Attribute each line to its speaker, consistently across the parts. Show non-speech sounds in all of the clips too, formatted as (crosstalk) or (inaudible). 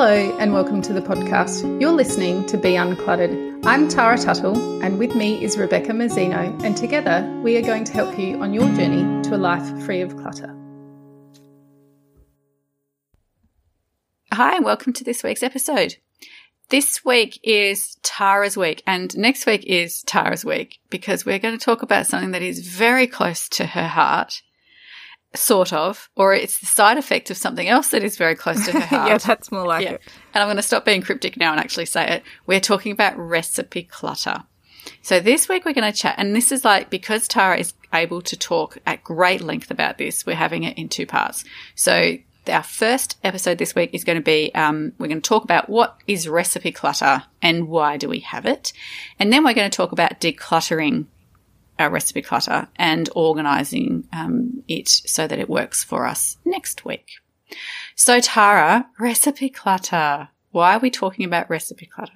Speaker 1: Hello, and welcome to the podcast. You're listening to Be Uncluttered. I'm Tara Tuttle, and with me is Rebecca Mazzino, and together we are going to help you on your journey to a life free of clutter.
Speaker 2: Hi, and welcome to this week's episode. This week is Tara's week, and next week is Tara's week because we're going to talk about something that is very close to her heart sort of, or it's the side effect of something else that is very close to her (laughs) heart.
Speaker 1: yeah, that's more like yeah. it.
Speaker 2: And I'm going to stop being cryptic now and actually say it. We're talking about recipe clutter. So this week we're going to chat, and this is like because Tara is able to talk at great length about this, we're having it in two parts. So our first episode this week is going to be um, we're going to talk about what is recipe clutter and why do we have it, and then we're going to talk about decluttering our recipe clutter and organizing um, it so that it works for us next week. So, Tara, recipe clutter. Why are we talking about recipe clutter?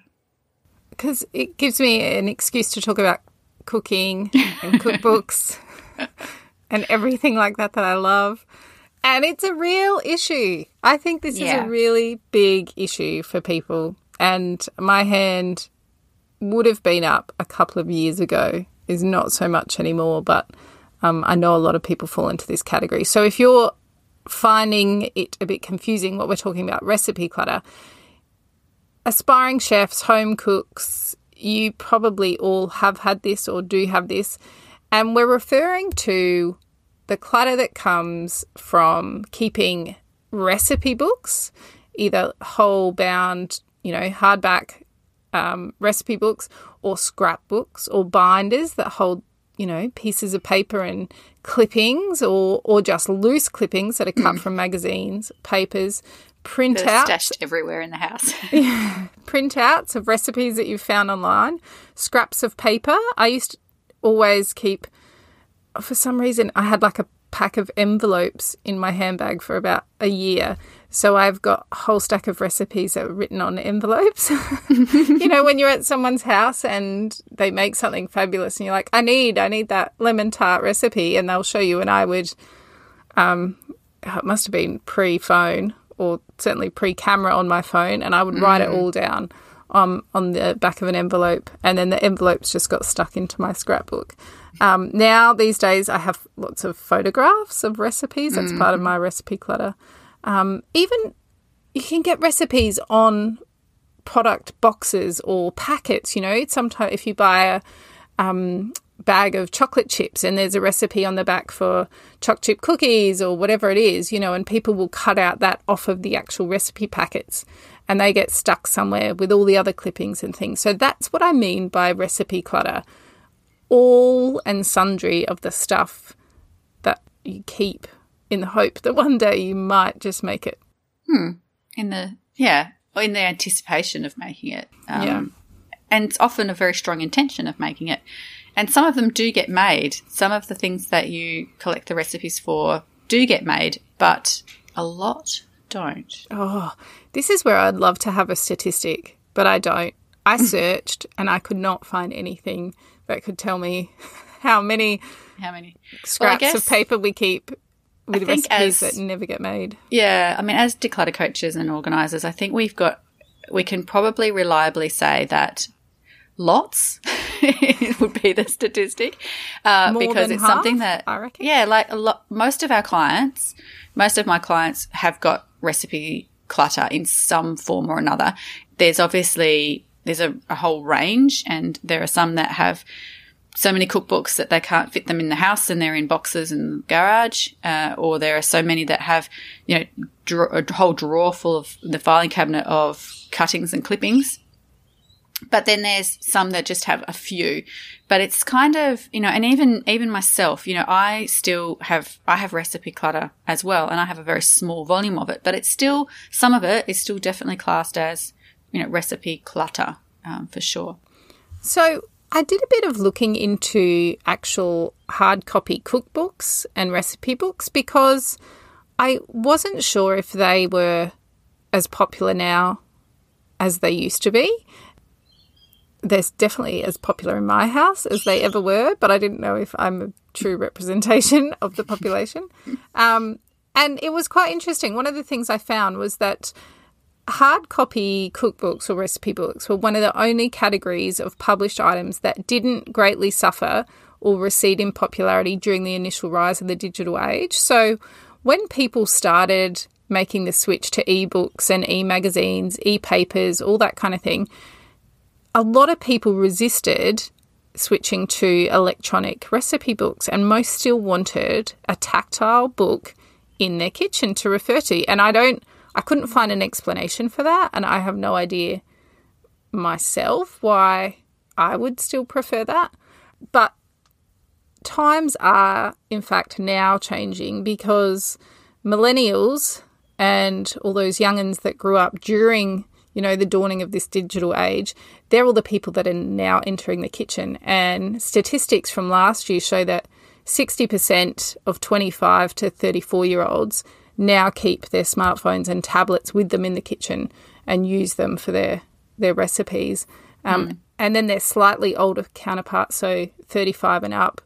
Speaker 1: Because it gives me an excuse to talk about cooking and cookbooks (laughs) and everything like that that I love. And it's a real issue. I think this yeah. is a really big issue for people. And my hand would have been up a couple of years ago is not so much anymore, but um, I know a lot of people fall into this category. So if you're finding it a bit confusing, what we're talking about, recipe clutter, aspiring chefs, home cooks, you probably all have had this or do have this. And we're referring to the clutter that comes from keeping recipe books, either whole bound, you know, hardback um, recipe books, or scrapbooks or binders that hold, you know, pieces of paper and clippings or or just loose clippings that are cut mm. from magazines, papers, printouts
Speaker 2: stashed everywhere in the house. (laughs) (laughs)
Speaker 1: printouts of recipes that you've found online, scraps of paper. I used to always keep for some reason I had like a pack of envelopes in my handbag for about a year so I've got a whole stack of recipes that are written on envelopes. (laughs) you know, when you're at someone's house and they make something fabulous and you're like, I need, I need that lemon tart recipe. And they'll show you. And I would, um, it must have been pre phone or certainly pre camera on my phone. And I would write mm. it all down um, on the back of an envelope. And then the envelopes just got stuck into my scrapbook. Um, now, these days, I have lots of photographs of recipes. That's mm. part of my recipe clutter. Um, even you can get recipes on product boxes or packets. You know, sometimes if you buy a um, bag of chocolate chips and there's a recipe on the back for choc chip cookies or whatever it is, you know, and people will cut out that off of the actual recipe packets and they get stuck somewhere with all the other clippings and things. So that's what I mean by recipe clutter. All and sundry of the stuff that you keep in the hope that one day you might just make it.
Speaker 2: Hmm. In the yeah, or in the anticipation of making it. Um, yeah. And it's often a very strong intention of making it. And some of them do get made. Some of the things that you collect the recipes for do get made, but a lot don't.
Speaker 1: Oh, this is where I'd love to have a statistic, but I don't. I (laughs) searched and I could not find anything that could tell me (laughs) how many
Speaker 2: how many
Speaker 1: scraps well, of paper we keep with recipes as, that never get made.
Speaker 2: Yeah, I mean, as declutter coaches and organisers, I think we've got we can probably reliably say that lots (laughs) would be the statistic uh, because it's
Speaker 1: half,
Speaker 2: something that
Speaker 1: I reckon.
Speaker 2: Yeah, like a lot. Most of our clients, most of my clients have got recipe clutter in some form or another. There's obviously there's a, a whole range, and there are some that have so many cookbooks that they can't fit them in the house and they're in boxes in the garage, uh, or there are so many that have, you know, draw, a whole drawer full of the filing cabinet of cuttings and clippings. But then there's some that just have a few. But it's kind of, you know, and even, even myself, you know, I still have, I have recipe clutter as well, and I have a very small volume of it, but it's still, some of it is still definitely classed as, you know, recipe clutter, um, for sure.
Speaker 1: So I did a bit of looking into actual hard copy cookbooks and recipe books because I wasn't sure if they were as popular now as they used to be. They're definitely as popular in my house as they ever were, but I didn't know if I'm a true representation (laughs) of the population. Um, and it was quite interesting. One of the things I found was that hard copy cookbooks or recipe books were one of the only categories of published items that didn't greatly suffer or recede in popularity during the initial rise of the digital age. So, when people started making the switch to ebooks and e magazines, e papers, all that kind of thing, a lot of people resisted switching to electronic recipe books, and most still wanted a tactile book in their kitchen to refer to. And I don't, I couldn't find an explanation for that, and I have no idea myself why I would still prefer that. But times are, in fact, now changing because millennials and all those youngins that grew up during you know, the dawning of this digital age, they're all the people that are now entering the kitchen. And statistics from last year show that 60% of 25 to 34 year olds now keep their smartphones and tablets with them in the kitchen and use them for their, their recipes. Um, mm. And then their slightly older counterparts, so 35 and up,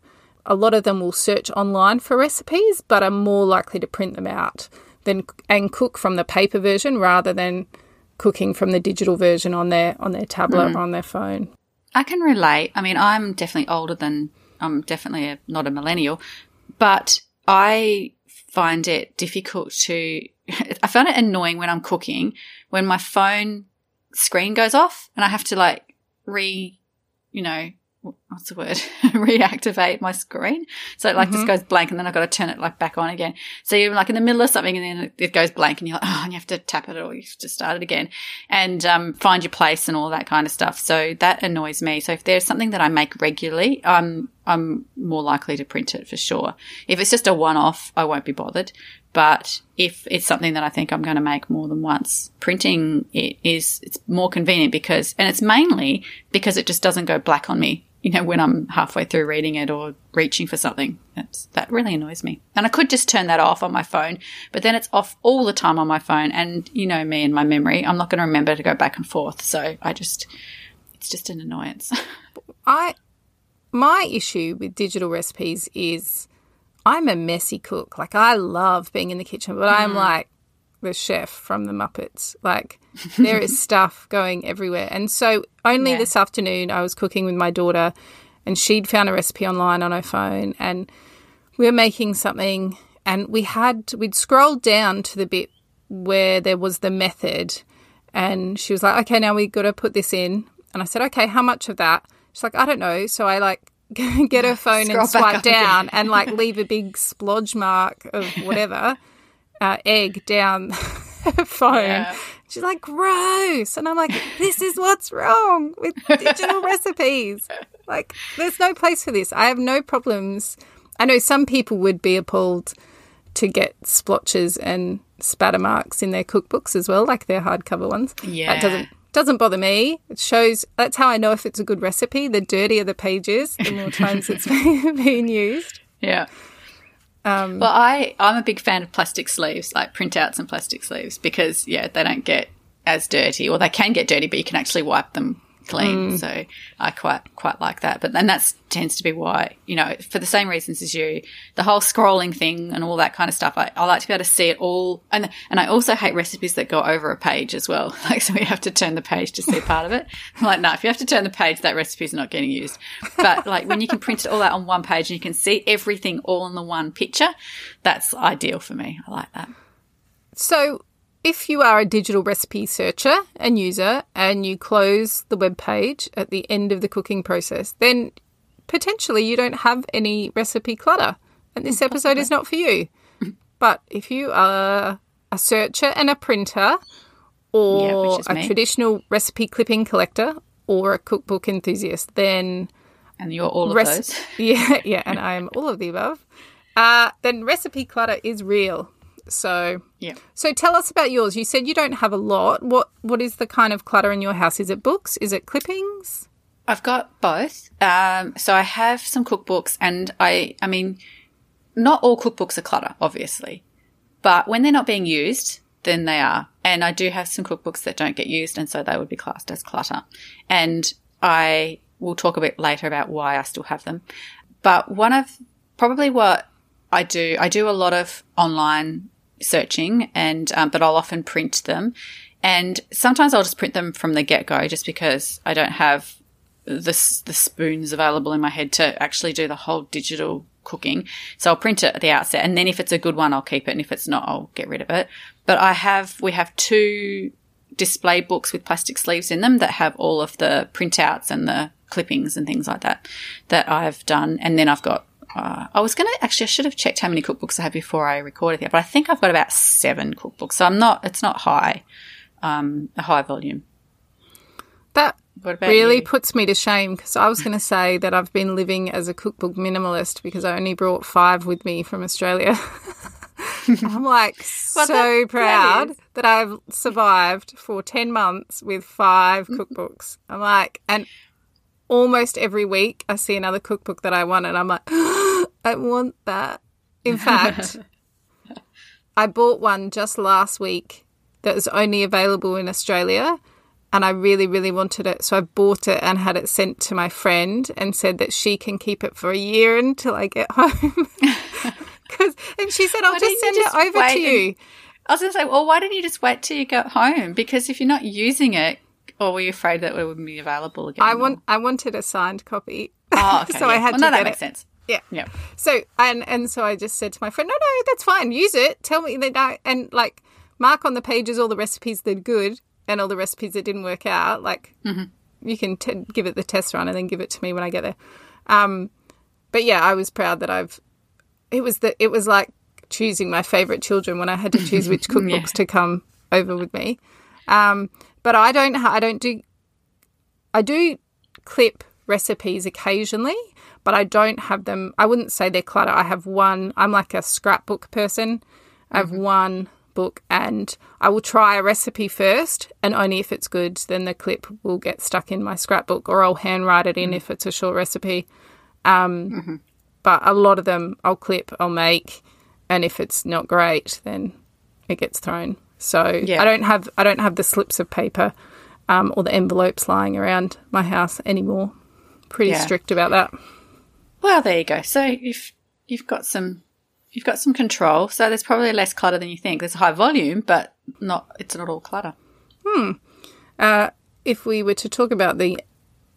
Speaker 1: a lot of them will search online for recipes, but are more likely to print them out than and cook from the paper version rather than cooking from the digital version on their on their tablet mm. or on their phone.
Speaker 2: I can relate. I mean, I'm definitely older than I'm definitely a, not a millennial, but I find it difficult to. (laughs) I find it annoying when I'm cooking when my phone screen goes off and I have to like re, you know, what's the word? (laughs) Reactivate my screen. So it like mm-hmm. just goes blank and then i've got to turn it like back on again. So you're like in the middle of something and then it goes blank and you're like oh and you have to tap it or you have to start it again. And um, find your place and all that kind of stuff. So that annoys me. So if there's something that i make regularly i'm i'm more likely to print it for sure. If it's just a one-off i won't be bothered. But if it's something that I think I'm going to make more than once, printing it is it's more convenient because, and it's mainly because it just doesn't go black on me you know, when I'm halfway through reading it or reaching for something. That's, that really annoys me. And I could just turn that off on my phone, but then it's off all the time on my phone. And you know me and my memory, I'm not going to remember to go back and forth. So I just, it's just an annoyance. (laughs)
Speaker 1: I, my issue with digital recipes is I'm a messy cook. Like I love being in the kitchen, but mm. I'm like, the chef from the Muppets. Like there is (laughs) stuff going everywhere. And so only yeah. this afternoon I was cooking with my daughter and she'd found a recipe online on her phone and we were making something and we had we'd scrolled down to the bit where there was the method and she was like, Okay, now we gotta put this in and I said, Okay, how much of that? She's like, I don't know. So I like (laughs) get her phone and swipe down and like leave a big (laughs) splodge mark of whatever uh, egg down her phone. Yeah. She's like, gross. And I'm like, this is what's wrong with digital recipes. Like, there's no place for this. I have no problems. I know some people would be appalled to get splotches and spatter marks in their cookbooks as well, like their hardcover ones.
Speaker 2: Yeah.
Speaker 1: That doesn't doesn't bother me. It shows that's how I know if it's a good recipe. The dirtier the pages, the more times it's (laughs) being used.
Speaker 2: Yeah. Um, well, I I'm a big fan of plastic sleeves, like printouts and plastic sleeves, because yeah, they don't get as dirty, or they can get dirty, but you can actually wipe them clean. Mm. So I quite quite like that. But then that tends to be why you know for the same reasons as you, the whole scrolling thing and all that kind of stuff. I, I like to be able to see it all, and and I also hate recipes that go over a page as well. (laughs) Like so we have to turn the page to see part of it. I'm (laughs) like, no, if you have to turn the page, that recipe's not getting used. But like when you can print it all out on one page and you can see everything all in the one picture, that's ideal for me. I like that.
Speaker 1: So if you are a digital recipe searcher and user and you close the web page at the end of the cooking process, then potentially you don't have any recipe clutter and this episode is not for you. (laughs) But if you are a searcher and a printer or yeah, a me. traditional recipe clipping collector or a cookbook enthusiast, then
Speaker 2: and you're all of those. (laughs)
Speaker 1: Yeah, (laughs) yeah, and I am all of the above. Uh, then recipe clutter is real. So
Speaker 2: yeah.
Speaker 1: So tell us about yours. You said you don't have a lot. What What is the kind of clutter in your house? Is it books? Is it clippings?
Speaker 2: I've got both. Um, so I have some cookbooks, and I, I mean, not all cookbooks are clutter, obviously, but when they're not being used, then they are. And I do have some cookbooks that don't get used, and so they would be classed as clutter. And I will talk a bit later about why I still have them. But one of probably what I do, I do a lot of online searching, and um, but I'll often print them, and sometimes I'll just print them from the get go, just because I don't have the the spoons available in my head to actually do the whole digital cooking. So I'll print it at the outset, and then if it's a good one, I'll keep it, and if it's not, I'll get rid of it. But I have we have two display books with plastic sleeves in them that have all of the printouts and the clippings and things like that that I've done. And then I've got, uh, I was going to actually, I should have checked how many cookbooks I had before I recorded here, but I think I've got about seven cookbooks. So I'm not, it's not high, um, a high volume.
Speaker 1: That really you? puts me to shame because I was going to say that I've been living as a cookbook minimalist because I only brought five with me from Australia. (laughs) I'm like (laughs) well, so that, proud that, that, I've survived for 10 months with five cookbooks. I'm like, and almost every week I see another cookbook that I want, and I'm like, (gasps) I want that. In fact, (laughs) I bought one just last week that was only available in Australia. And I really, really wanted it. So I bought it and had it sent to my friend and said that she can keep it for a year until I get (laughs) home. (laughs) Cause, and she said, I'll why just send just it over to you. And,
Speaker 2: I was going to say, well, why didn't you just wait till you get home? Because if you're not using it, or were you afraid that it wouldn't be available again?
Speaker 1: I want, I wanted a signed copy.
Speaker 2: Oh, okay,
Speaker 1: so
Speaker 2: yeah.
Speaker 1: I had
Speaker 2: well,
Speaker 1: to
Speaker 2: no,
Speaker 1: get
Speaker 2: that makes
Speaker 1: it.
Speaker 2: sense.
Speaker 1: Yeah.
Speaker 2: Yeah.
Speaker 1: So and and so I just said to my friend, no, no, that's fine. Use it. Tell me that I and like mark on the pages all the recipes that are good and all the recipes that didn't work out. Like
Speaker 2: mm-hmm.
Speaker 1: you can t- give it the test run and then give it to me when I get there. Um, but yeah, I was proud that I've. It was the. It was like choosing my favorite children when I had to choose which (laughs) cookbooks yeah. to come over with me. Um, but I don't. I don't do. I do clip recipes occasionally, but I don't have them. I wouldn't say they're clutter. I have one. I'm like a scrapbook person. I have mm-hmm. one book and I will try a recipe first, and only if it's good, then the clip will get stuck in my scrapbook, or I'll handwrite it in mm-hmm. if it's a short recipe. Um,
Speaker 2: mm-hmm.
Speaker 1: But a lot of them I'll clip, I'll make, and if it's not great, then it gets thrown. So yeah. I don't have I don't have the slips of paper um, or the envelopes lying around my house anymore. Pretty yeah. strict about that.
Speaker 2: Well, there you go. So you've you've got some you've got some control. So there's probably less clutter than you think. There's a high volume, but not it's not all clutter.
Speaker 1: Hmm. Uh, if we were to talk about the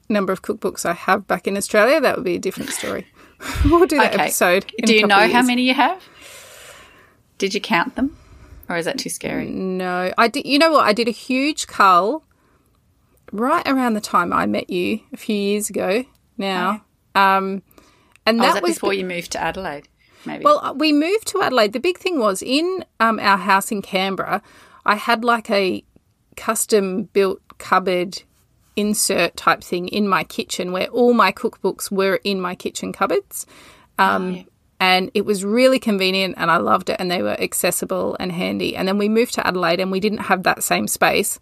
Speaker 1: number of cookbooks I have back in Australia, that would be a different story. (laughs) we'll do that okay. episode.
Speaker 2: Do you know how many you have? Did you count them, or is that too scary?
Speaker 1: No, I did. You know what? I did a huge cull right around the time I met you a few years ago. Now, oh. um, and that,
Speaker 2: was, that
Speaker 1: was
Speaker 2: before be- you moved to Adelaide. Maybe.
Speaker 1: Well, uh, we moved to Adelaide. The big thing was in um, our house in Canberra. I had like a custom built cupboard insert type thing in my kitchen where all my cookbooks were in my kitchen cupboards. Um, oh, yeah. And it was really convenient and I loved it and they were accessible and handy. And then we moved to Adelaide and we didn't have that same space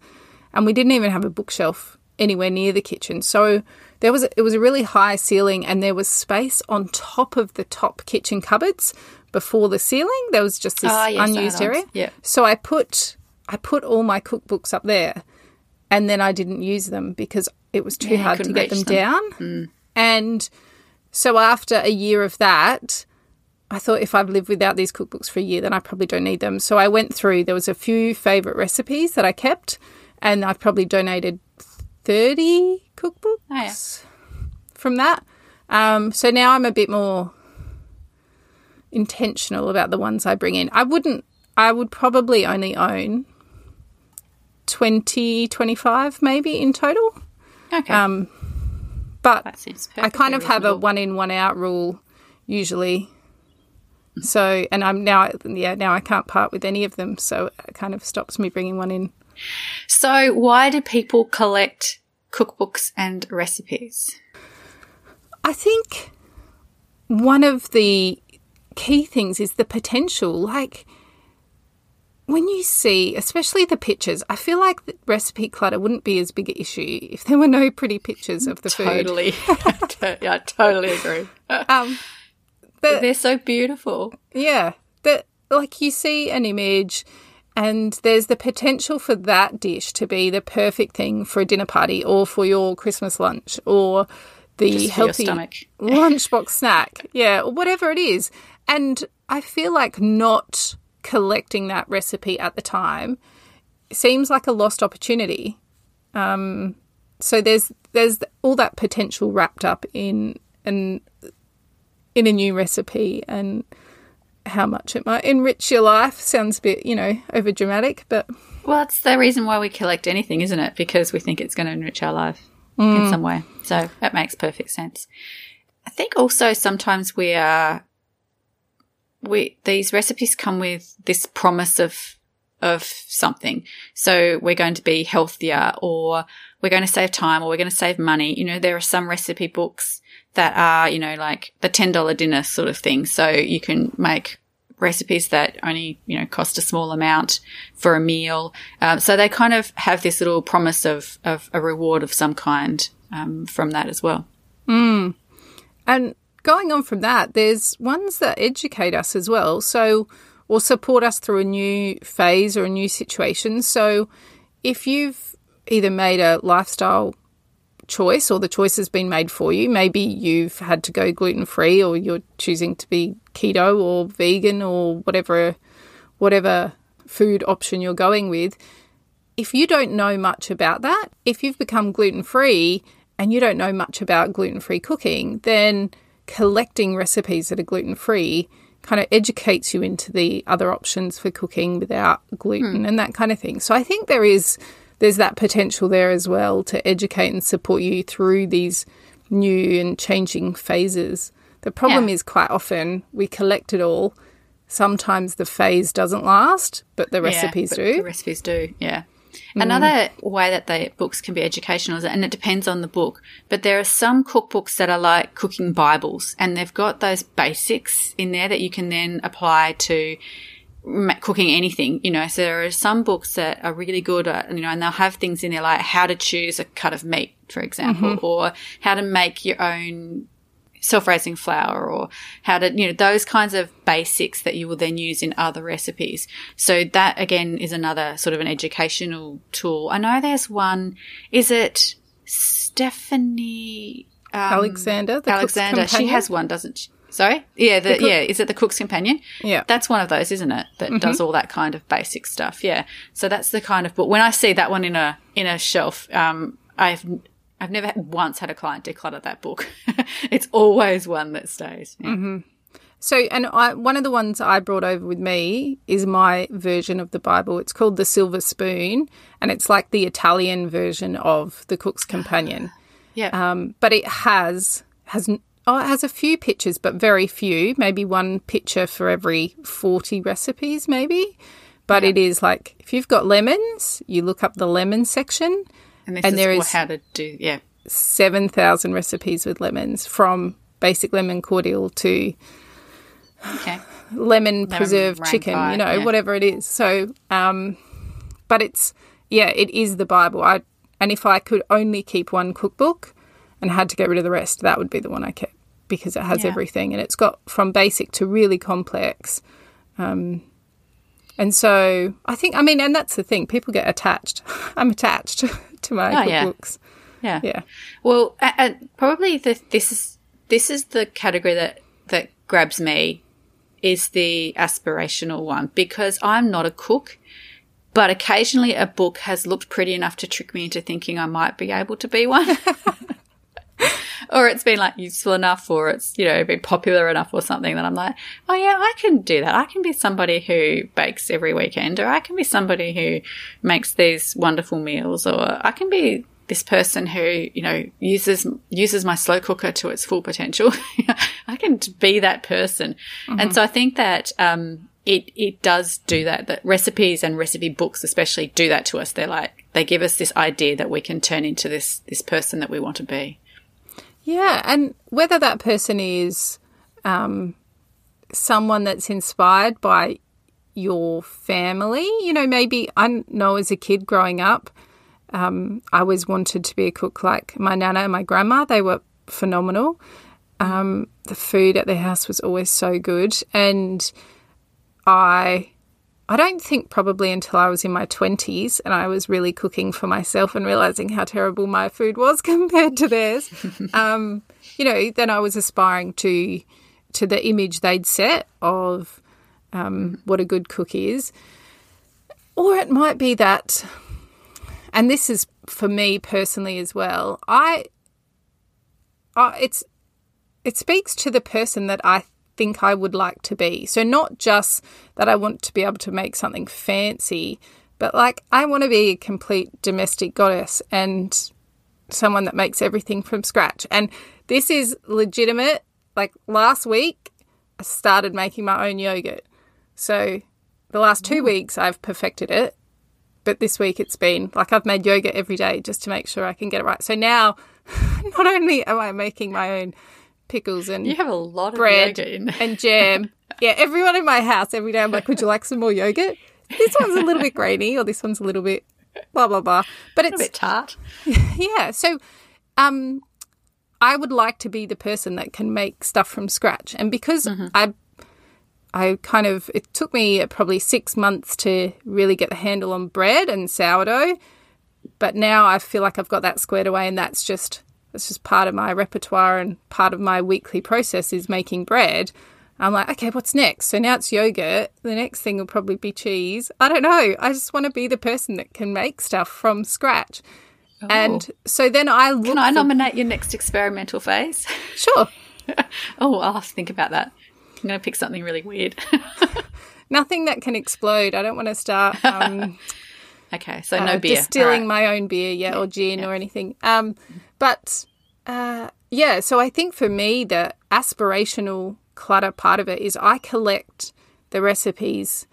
Speaker 1: and we didn't even have a bookshelf anywhere near the kitchen. So there was it was a really high ceiling and there was space on top of the top kitchen cupboards before the ceiling. There was just this
Speaker 2: oh, yes,
Speaker 1: unused area.
Speaker 2: Yeah.
Speaker 1: So I put I put all my cookbooks up there and then I didn't use them because it was too yeah, hard to get them, them. down.
Speaker 2: Mm.
Speaker 1: And so after a year of that, I thought if I've lived without these cookbooks for a year, then I probably don't need them. So I went through, there was a few favourite recipes that I kept, and I've probably donated 30 cookbooks oh, yeah. from that. Um, so now I'm a bit more intentional about the ones I bring in. I wouldn't, I would probably only own 20, 25 maybe in total.
Speaker 2: Okay.
Speaker 1: Um, but I kind of have a one in, one out rule usually. So, and I'm now, yeah, now I can't part with any of them. So it kind of stops me bringing one in.
Speaker 2: So, why do people collect cookbooks and recipes?
Speaker 1: I think one of the key things is the potential. Like, when you see, especially the pictures, I feel like the recipe clutter wouldn't be as big an issue if there were no pretty pictures of the
Speaker 2: totally.
Speaker 1: food.
Speaker 2: Totally. (laughs) (laughs) yeah, I totally agree. (laughs)
Speaker 1: um,
Speaker 2: but, They're so beautiful.
Speaker 1: Yeah. That, like, you see an image and there's the potential for that dish to be the perfect thing for a dinner party or for your Christmas lunch or the healthy (laughs) lunchbox snack. Yeah, or whatever it is. And I feel like not collecting that recipe at the time seems like a lost opportunity. Um, so there's there's all that potential wrapped up in an in a new recipe and how much it might enrich your life sounds a bit you know over dramatic but
Speaker 2: well it's the reason why we collect anything isn't it because we think it's going to enrich our life mm. in some way so that makes perfect sense i think also sometimes we are we these recipes come with this promise of of something. So we're going to be healthier or we're going to save time or we're going to save money. You know, there are some recipe books that are, you know, like the $10 dinner sort of thing. So you can make recipes that only, you know, cost a small amount for a meal. Um, so they kind of have this little promise of, of a reward of some kind um, from that as well.
Speaker 1: Mm. And going on from that, there's ones that educate us as well. So, or support us through a new phase or a new situation. So, if you've either made a lifestyle choice or the choice has been made for you, maybe you've had to go gluten free or you're choosing to be keto or vegan or whatever whatever food option you're going with. If you don't know much about that, if you've become gluten free and you don't know much about gluten free cooking, then collecting recipes that are gluten free kind of educates you into the other options for cooking without gluten mm. and that kind of thing. So I think there is there's that potential there as well to educate and support you through these new and changing phases. The problem yeah. is quite often we collect it all. Sometimes the phase doesn't last, but the recipes
Speaker 2: yeah, but
Speaker 1: do.
Speaker 2: The recipes do, yeah. Mm. Another way that the books can be educational is, and it depends on the book, but there are some cookbooks that are like cooking Bibles and they've got those basics in there that you can then apply to cooking anything, you know. So there are some books that are really good at, you know, and they'll have things in there like how to choose a cut of meat, for example, mm-hmm. or how to make your own self-raising flour or how to, you know, those kinds of basics that you will then use in other recipes. So that again is another sort of an educational tool. I know there's one, is it Stephanie
Speaker 1: um, Alexander?
Speaker 2: Alexander. She has one, doesn't she? Sorry? Yeah, the, the cook- yeah, is it the Cook's Companion?
Speaker 1: Yeah.
Speaker 2: That's one of those, isn't it? That mm-hmm. does all that kind of basic stuff. Yeah. So that's the kind of book. When I see that one in a in a shelf, um, I've I've never once had a client declutter that book. (laughs) it's always one that stays.
Speaker 1: Yeah. Mm-hmm. So, and I, one of the ones I brought over with me is my version of the Bible. It's called the Silver Spoon, and it's like the Italian version of the Cook's Companion. (gasps)
Speaker 2: yeah.
Speaker 1: Um, but it has has oh, it has a few pictures, but very few. Maybe one picture for every forty recipes, maybe. But yeah. it is like if you've got lemons, you look up the lemon section
Speaker 2: and, and there is how to do, yeah.
Speaker 1: 7,000 recipes with lemons from basic lemon cordial to okay. lemon preserved chicken, pie, you know, yeah. whatever it is. So, um, but it's, yeah, it is the Bible. I, and if I could only keep one cookbook and had to get rid of the rest, that would be the one I kept because it has yeah. everything and it's got from basic to really complex. Um, and so I think, I mean, and that's the thing, people get attached. (laughs) I'm attached (laughs) to my oh, cookbooks.
Speaker 2: Yeah.
Speaker 1: yeah. Yeah.
Speaker 2: Well, uh, probably the, this is this is the category that that grabs me is the aspirational one because I'm not a cook, but occasionally a book has looked pretty enough to trick me into thinking I might be able to be one. (laughs) (laughs) or it's been like useful enough or it's, you know, been popular enough or something that I'm like, oh yeah, I can do that. I can be somebody who bakes every weekend or I can be somebody who makes these wonderful meals or I can be this person who, you know, uses, uses my slow cooker to its full potential. (laughs) I can be that person. Mm-hmm. And so I think that, um, it, it does do that, that recipes and recipe books especially do that to us. They're like, they give us this idea that we can turn into this, this person that we want to be.
Speaker 1: Yeah, and whether that person is um, someone that's inspired by your family, you know, maybe I know as a kid growing up, um, I always wanted to be a cook like my nana and my grandma. They were phenomenal. Um, the food at their house was always so good, and I I don't think probably until I was in my 20s and I was really cooking for myself and realizing how terrible my food was (laughs) compared to theirs. (laughs) um, you know, then I was aspiring to to the image they'd set of um, what a good cook is. Or it might be that, and this is for me personally as well. I, I it's it speaks to the person that I think I would like to be. So not just that I want to be able to make something fancy, but like I want to be a complete domestic goddess and someone that makes everything from scratch. And this is legitimate. Like last week, I started making my own yogurt. So the last two weeks, I've perfected it. But this week, it's been like I've made yogurt every day just to make sure I can get it right. So now, (laughs) not only am I making my own pickles and
Speaker 2: You have a lot of
Speaker 1: bread and jam. (laughs) yeah, everyone in my house every day I'm like, would you like some more yogurt? This one's a little bit grainy, or this one's a little bit blah blah blah. But it's a
Speaker 2: bit tart. (laughs)
Speaker 1: yeah. So, um, I would like to be the person that can make stuff from scratch, and because I, I kind of it took me probably six months to really get the handle on bread and sourdough, but now I feel like I've got that squared away, and that's just that's just part of my repertoire and part of my weekly process is making bread. I'm like, okay, what's next? So now it's yogurt. The next thing will probably be cheese. I don't know. I just want to be the person that can make stuff from scratch. And so then I look.
Speaker 2: Can I nominate your next experimental phase? (laughs)
Speaker 1: Sure. (laughs)
Speaker 2: oh, I'll have to think about that. I'm going to pick something really weird. (laughs)
Speaker 1: Nothing that can explode. I don't want to start um,
Speaker 2: okay, so
Speaker 1: uh,
Speaker 2: no beer.
Speaker 1: distilling
Speaker 2: right.
Speaker 1: my own beer, yeah, or gin or anything. Um, but uh, yeah, so I think for me, the aspirational clutter part of it is I collect the recipes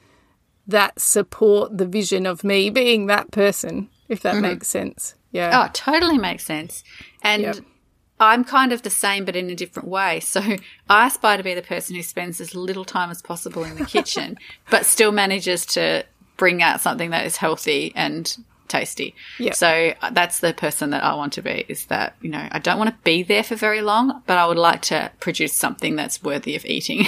Speaker 1: that support the vision of me being that person, if that makes sense. Yeah.
Speaker 2: Oh, totally makes sense. And
Speaker 1: Yep.
Speaker 2: I'm kind of the same, but in a different way. (laughs) So I aspire to be the person who spends as little time as possible in the kitchen, (laughs) but still manages to bring out something that is healthy and tasty.
Speaker 1: Yep.
Speaker 2: So uh, that's the person that I want to be is that, you know, I don't want to be there for very long, but I would like to produce something that's worthy of eating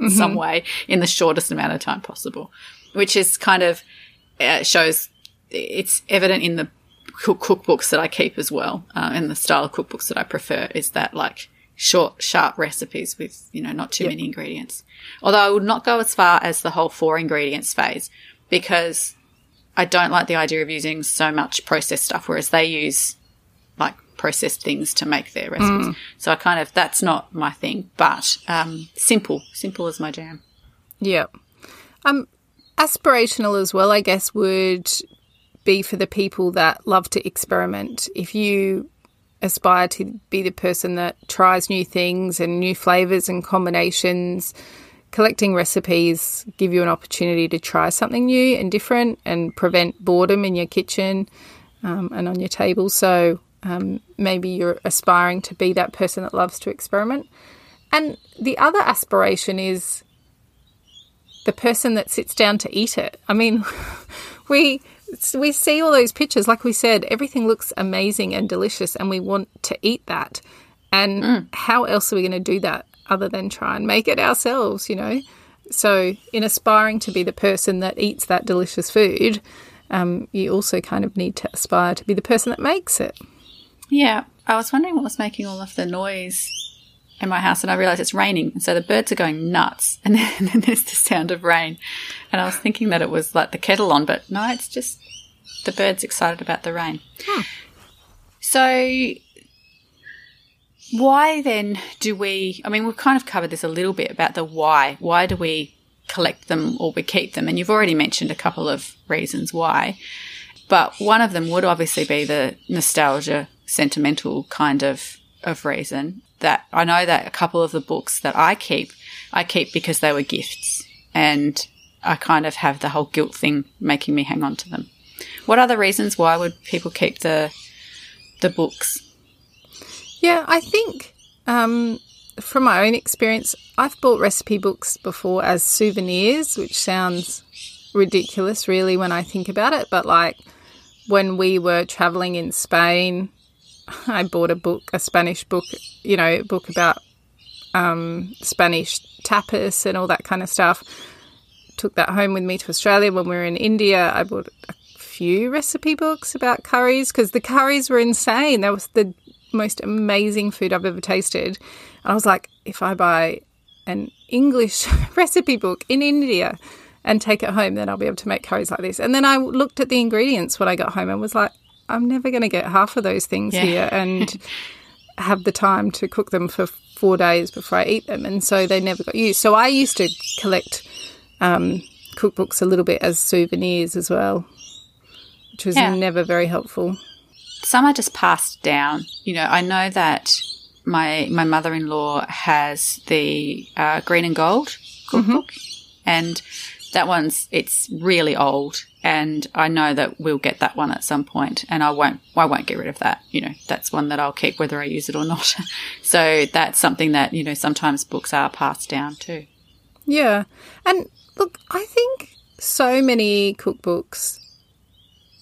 Speaker 2: in (laughs) some way in the shortest amount of time possible, which is kind of uh, shows it's evident in the cook- cookbooks that I keep as well, uh, and the style of cookbooks that I prefer is that like short, sharp recipes with you know not too many ingredients. Although I would not go as far as the whole four ingredients phase because I don't like the idea of using so much processed stuff, whereas they use like processed things to make their recipes. So I kind of that's not my thing, but um, simple, simple is my jam.
Speaker 1: Yeah. Um, aspirational as well, I guess, would be for the people that love to experiment. If you aspire to be the person that tries new things and new flavors and combinations, collecting recipes give you an opportunity to try something new and different and prevent boredom in your kitchen um, and on your table. So um, maybe you're aspiring to be that person that loves to experiment. And the other aspiration is the person that sits down to eat it. I mean, (laughs) we we see all those pictures like we said everything looks amazing and delicious and we want to eat that. And how else are we going to do that other than try and make it ourselves, you know? So, in aspiring to be the person that eats that delicious food, um, you also kind of need to aspire to be the person that makes it.
Speaker 2: Yeah, I was wondering what was making all of the noise in my house, and I realised it's raining, and so the birds are going nuts, and (laughs) then, and then there's the sound of rain, and I was thinking that it was like the kettle on, but no, it's just the birds excited about the rain. So, why then do we? I mean, we've kind of covered this a little bit about the why. Why do we collect them or we keep them? And you've already mentioned a couple of reasons why. But one of them would obviously be the nostalgia, sentimental kind of of reason. That I know that a couple of the books that I keep, I keep because they were gifts, and I kind of have the whole guilt thing making me hang on to them. What other reasons why would people keep the the books?
Speaker 1: Yeah, I think um, from my own experience, I've bought recipe books before as souvenirs, which sounds ridiculous, really, when I think about it. But like when we were traveling in Spain, I bought a book, a Spanish book, you know, book about um, Spanish tapas and all that kind of stuff. Took that home with me to Australia. When we were in India, I bought a few recipe books about curries because the curries were insane. That was the most amazing food I've ever tasted. And I was like, if I buy an English (laughs) recipe book in India and take it home, then I'll be able to make curries like this. And then I looked at the ingredients when I got home and was like, I'm never going to get half of those things
Speaker 2: Yeah.
Speaker 1: here and (laughs) have the time to cook them for four days before I eat them. And so they never got used. So I used to collect um, cookbooks a little bit as souvenirs as well, which was
Speaker 2: Yeah.
Speaker 1: never very helpful.
Speaker 2: Some are just passed down. You know, I know that my my mother in law has the uh, green and gold cookbook, and that one's it's really old, and I know that we'll get that one at some point, and I won't I won't get rid of that. You know, that's one that I'll keep whether I use it or not. (laughs) so that's something that you know sometimes books are passed down too.
Speaker 1: Yeah. And look, I think so many cookbooks,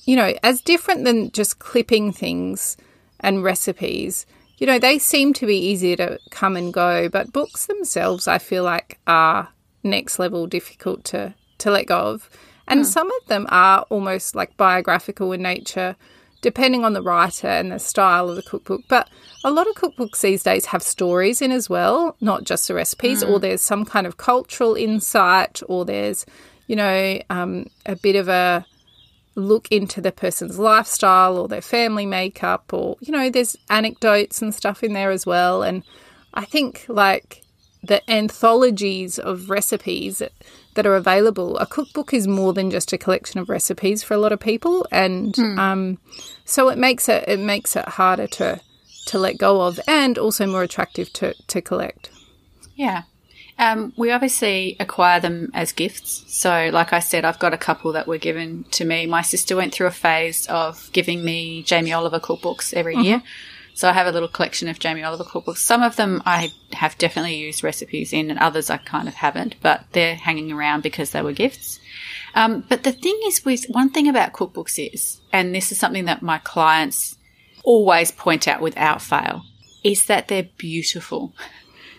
Speaker 1: you know, as different than just clipping things and recipes, you know, they seem to be easier to come and go, but books themselves, I feel like, are next level difficult to, to let go of. And some of them are almost like biographical in nature, depending on the writer and the style of the cookbook. But a lot of cookbooks these days have stories in as well, not just the recipes, or there's some kind of cultural insight, or there's, you know, um, a bit of a look into the person's lifestyle or their family makeup, or, you know, there's anecdotes and stuff in there as well. And I think like the anthologies of recipes that, are available, a cookbook is more than just a collection of recipes for a lot of people, and um, so it makes it it makes it harder to to let go of, and also more attractive to to collect.
Speaker 2: Yeah. Um, we obviously acquire them as gifts. So, like I said, I've got a couple that were given to me. My sister went through a phase of giving me Jamie Oliver cookbooks every year. So, I have a little collection of Jamie Oliver cookbooks. Some of them I have definitely used recipes in, and others I kind of haven't, but they're hanging around because they were gifts. Um, but the thing is, with one thing about cookbooks is, and this is something that my clients always point out without fail, is that they're beautiful. (laughs)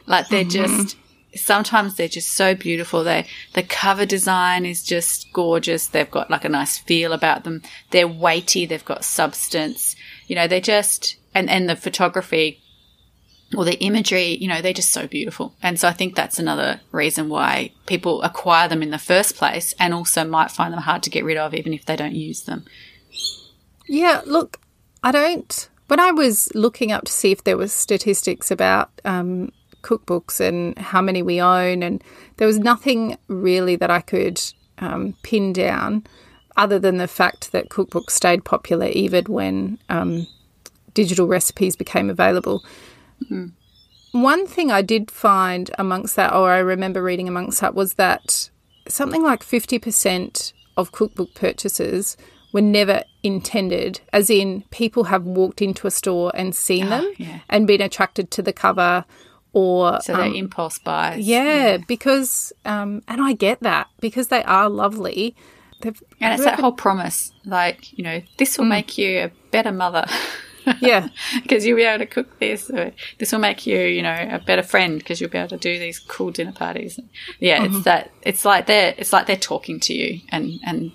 Speaker 2: Like they're just sometimes they're just so beautiful. They the cover design is just gorgeous. They've got like a nice feel about them. They're weighty. They've got substance. You know, they're just and and the photography or the imagery. You know, they're just so beautiful. And so I think that's another reason why people acquire them in the first place, and also might find them hard to get rid of even if they don't use them.
Speaker 1: Yeah, look, I don't. When I was looking up to see if there was statistics about um, cookbooks and how many we own, and there was nothing really that I could um, pin down, other than the fact that cookbooks stayed popular even when um, digital recipes became available. One thing I did find amongst that, or I remember reading amongst that, was that something like 50% of cookbook purchases were never intended, as in people have walked into a store and seen them
Speaker 2: yeah.
Speaker 1: and been attracted to the cover or.
Speaker 2: So they're impulse buys.
Speaker 1: yeah, because, um, and I get that because they are lovely. They've,
Speaker 2: And it's that whole promise, like, you know, this will make you a better mother. (laughs)
Speaker 1: yeah,
Speaker 2: because you'll be able to cook this. Or this will make you, you know, a better friend because you'll be able to do these cool dinner parties. Yeah,
Speaker 1: Mm-hmm.
Speaker 2: it's that. It's like they're. It's like they're talking to you and and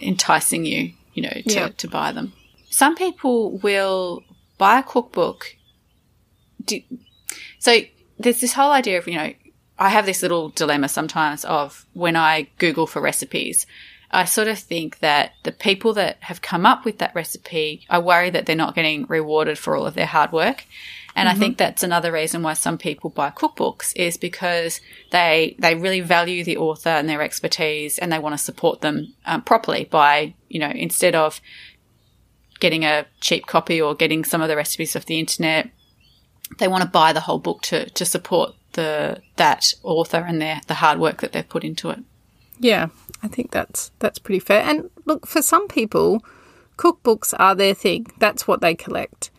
Speaker 2: enticing you, you know, to
Speaker 1: Yeah.
Speaker 2: to buy them. Some people will buy a cookbook. Do, so there's this whole idea of you know, I have this little dilemma sometimes of when I Google for recipes. I sort of think that the people that have come up with that recipe, I worry that they're not getting rewarded for all of their hard work. And I think that's another reason why some people buy cookbooks is because they they really value the author and their expertise, and they want to support them um, properly by you know instead of getting a cheap copy or getting some of the recipes off the internet, they want to buy the whole book to to support the that author and their the hard work that they've put into it.
Speaker 1: Yeah, I think that's that's pretty fair. And look, for some people, cookbooks are their thing. That's what they collect.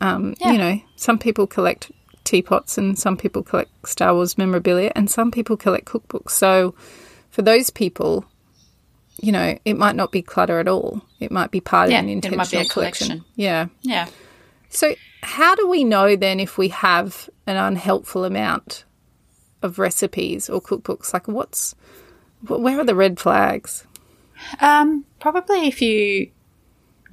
Speaker 1: Um,
Speaker 2: Yeah.
Speaker 1: You know, some people collect teapots, and some people collect Star Wars memorabilia, and some people collect cookbooks. So, for those people, you know, it might not be clutter at all. It might be part
Speaker 2: Yeah,
Speaker 1: of an
Speaker 2: it might be
Speaker 1: intentional collection.
Speaker 2: collection.
Speaker 1: Yeah.
Speaker 2: Yeah.
Speaker 1: So, how do we know then if we have an unhelpful amount of recipes or cookbooks? Like, what's where are the red flags?
Speaker 2: Um, probably if you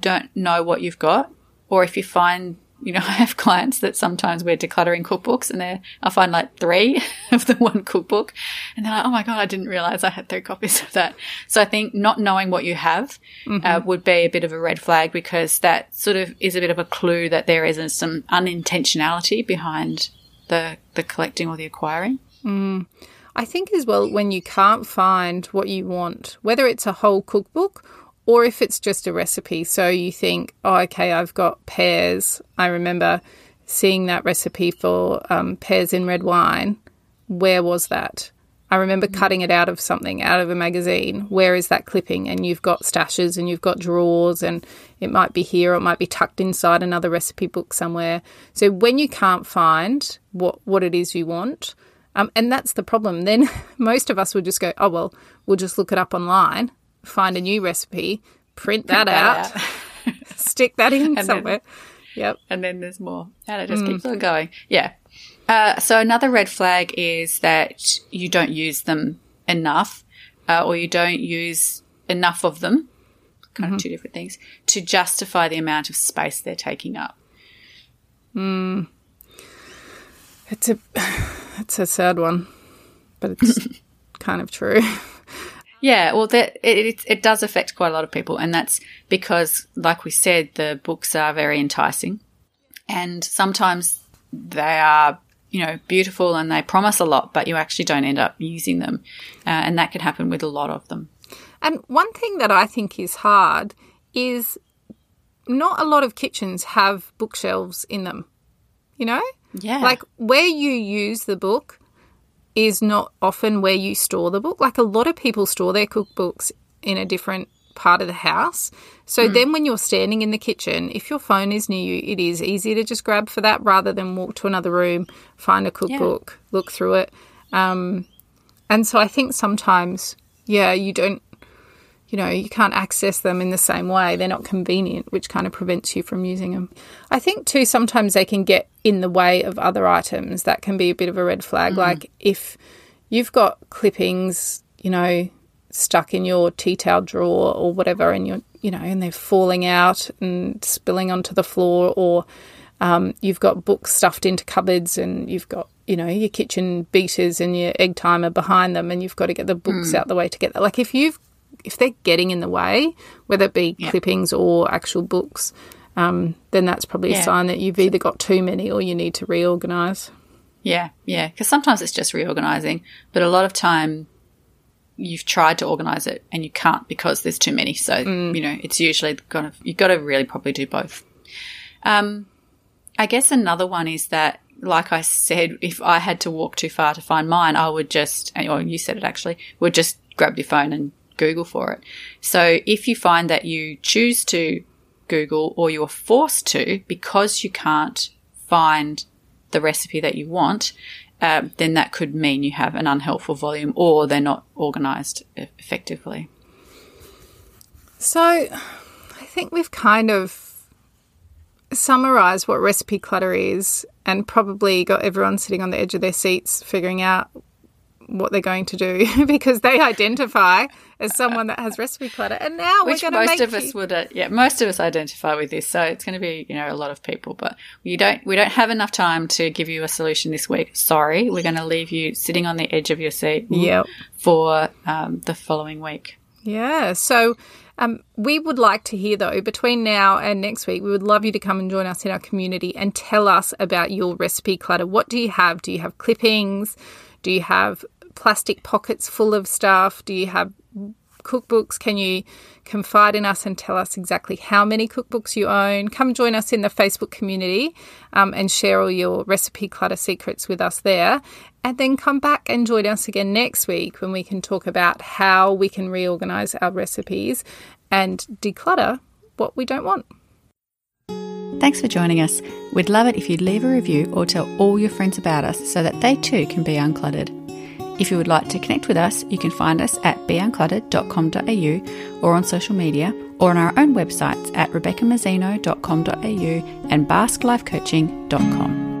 Speaker 2: don't know what you've got, or if you find you know, (laughs) I have clients that sometimes we're decluttering cookbooks and they I find like three (laughs) of the one cookbook and they're like, oh my God, I didn't realize I had three (laughs) copies of that. So I think not knowing what you have mm-hmm. uh, would be a bit of a red flag because that sort of is a bit of a clue that there is some unintentionality behind the, the collecting or the acquiring.
Speaker 1: Mm. I think as well, when you can't find what you want, whether it's a whole cookbook or if it's just a recipe. So you think, oh, okay, I've got pears. I remember seeing that recipe for um, pears in red wine. Where was that? I remember mm-hmm. cutting it out of something, out of a magazine. Where is that clipping? And you've got stashes and you've got drawers, and it might be here or it might be tucked inside another recipe book somewhere. So when you can't find what, what it is you want, um, and that's the problem, then (laughs) most of us would just go, oh, well, we'll just look it up online find a new recipe, print that, print out, that out. (laughs) stick that in (laughs) and somewhere. Then, yep.
Speaker 2: And then there's more. And it just mm. keeps on going. Yeah. Uh, so another red flag is that you don't use them enough, uh, or you don't use enough of them. Kind mm-hmm. of two different things to justify the amount of space they're taking up.
Speaker 1: Hmm. It's a (sighs) it's a sad one, but it's (laughs) kind of true.
Speaker 2: Yeah, well, that it, it, it does affect quite a lot of people, and that's because, like we said, the books are very enticing, and sometimes they are you know beautiful and they promise a lot, but you actually don't end up using them, uh, and that can happen with a lot of them.
Speaker 1: And one thing that I think is hard is not a lot of kitchens have bookshelves in them. You know,
Speaker 2: yeah,
Speaker 1: like where you use the book is not often where you store the book. Like a lot of people store their cookbooks in a different part of the house. So mm. then when you're standing in the kitchen, if your phone is near you, it is easy to just grab for that rather than walk to another room, find a cookbook, yeah. look through it. Um, and so I think sometimes, yeah, you don't you know, you can't access them in the same way. They're not convenient, which kind of prevents you from using them. I think, too, sometimes they can get in the way of other items. That can be a bit of a red flag. Mm. Like if you've got clippings, you know, stuck in your tea towel drawer or whatever, and you're, you know, and they're falling out and spilling onto the floor, or um, you've got books stuffed into cupboards and you've got you know your kitchen beaters and your egg timer behind them and you've got to get the books mm. out the way to get that like if you've if they're getting in the way, whether it be yeah. clippings or actual books, um, then that's probably yeah. a sign that you've either got too many or you need to reorganize.
Speaker 2: Yeah, yeah. Because sometimes it's just reorganizing, but a lot of time you've tried to organize it and you can't because there's too many. So mm. you know it's usually kind of you've got to really probably do both. Um, I guess another one is that, like I said, if I had to walk too far to find mine, I would just, or you said it actually, would just grab your phone and Google for it. So if you find that you choose to Google or you're forced to because you can't find the recipe that you want, um, then that could mean you have an unhelpful volume or they're not organized effectively.
Speaker 1: So I think we've kind of summarized what recipe clutter is and probably got everyone sitting on the edge of their seats figuring out what they're going to do (laughs) because they identify as someone that has recipe clutter. And now
Speaker 2: Which
Speaker 1: we're going
Speaker 2: to
Speaker 1: most
Speaker 2: of us would, uh, yeah, most of us identify with this. So it's going to be, you know, a lot of people. But you don't, we don't have enough time to give you a solution this week. Sorry, we're going to leave you sitting on the edge of your seat.
Speaker 1: Yep.
Speaker 2: for um, the following week.
Speaker 1: Yeah. So. Um, we would like to hear though, between now and next week, we would love you to come and join us in our community and tell us about your recipe clutter. What do you have? Do you have clippings? Do you have plastic pockets full of stuff? Do you have cookbooks? Can you confide in us and tell us exactly how many cookbooks you own? Come join us in the Facebook community um, and share all your recipe clutter secrets with us there. And then come back and join us again next week when we can talk about how we can reorganize our recipes and declutter what we don't want.
Speaker 2: Thanks for joining us. We'd love it if you'd leave a review or tell all your friends about us so that they too can be uncluttered. If you would like to connect with us, you can find us at beuncluttered.com.au or on social media or on our own websites at rebeccamazzino.com.au and basklifecoaching.com.